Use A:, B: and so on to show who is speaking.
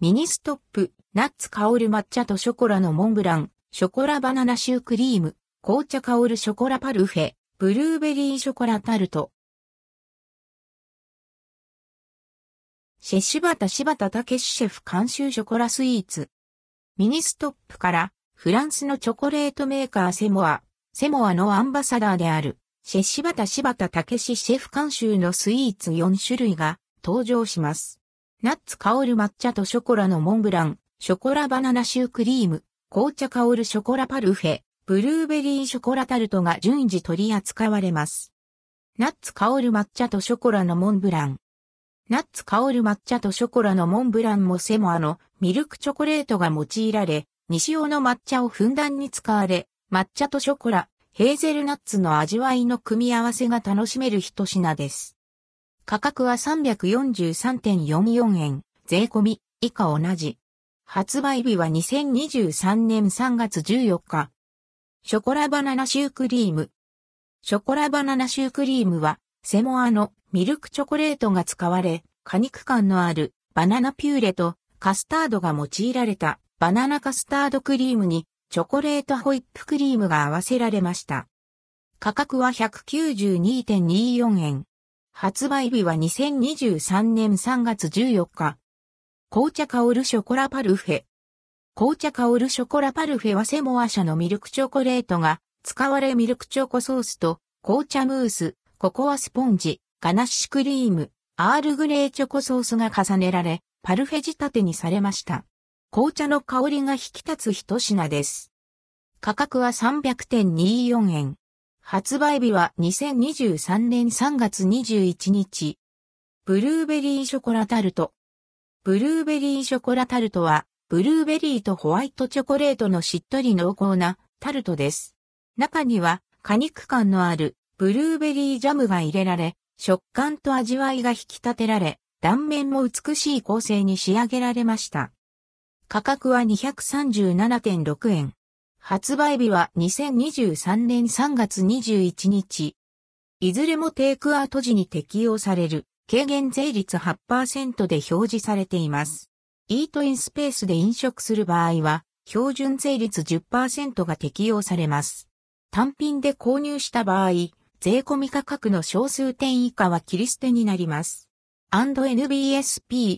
A: ミニストップ、ナッツ香る抹茶とショコラのモンブラン、ショコラバナナシュークリーム、紅茶香るショコラパルフェ、ブルーベリーショコラタルト。シェシバタ柴田武シェフ監修ショコラスイーツ。ミニストップからフランスのチョコレートメーカーセモア、セモアのアンバサダーであるシェシバタ柴田武シェフ監修のスイーツ4種類が登場します。ナッツ香る抹茶とショコラのモンブラン、ショコラバナナシュークリーム、紅茶香るショコラパルフェ、ブルーベリーショコラタルトが順次取り扱われます。ナッツ香る抹茶とショコラのモンブラン。ナッツ香る抹茶とショコラのモンブランもセモアのミルクチョコレートが用いられ、西洋の抹茶をふんだんに使われ、抹茶とショコラ、ヘーゼルナッツの味わいの組み合わせが楽しめる一品です。価格は343.44円、税込み、以下同じ。発売日は2023年3月14日。ショコラバナナシュークリーム。ショコラバナナシュークリームは、セモアのミルクチョコレートが使われ、果肉感のあるバナナピューレとカスタードが用いられたバナナカスタードクリームにチョコレートホイップクリームが合わせられました。価格は192.24円。発売日は2023年3月14日。紅茶香るショコラパルフェ。紅茶香るショコラパルフェはセモア社のミルクチョコレートが使われミルクチョコソースと紅茶ムース、ココアスポンジ、ガナッシュクリーム、アールグレーチョコソースが重ねられ、パルフェ仕立てにされました。紅茶の香りが引き立つ一品です。価格は300.24円。発売日は2023年3月21日。ブルーベリーショコラタルト。ブルーベリーショコラタルトは、ブルーベリーとホワイトチョコレートのしっとり濃厚なタルトです。中には果肉感のあるブルーベリージャムが入れられ、食感と味わいが引き立てられ、断面も美しい構成に仕上げられました。価格は237.6円。発売日は2023年3月21日。いずれもテイクアウト時に適用される軽減税率8%で表示されています。イートインスペースで飲食する場合は標準税率10%が適用されます。単品で購入した場合、税込み価格の小数点以下は切り捨てになります。&NBSP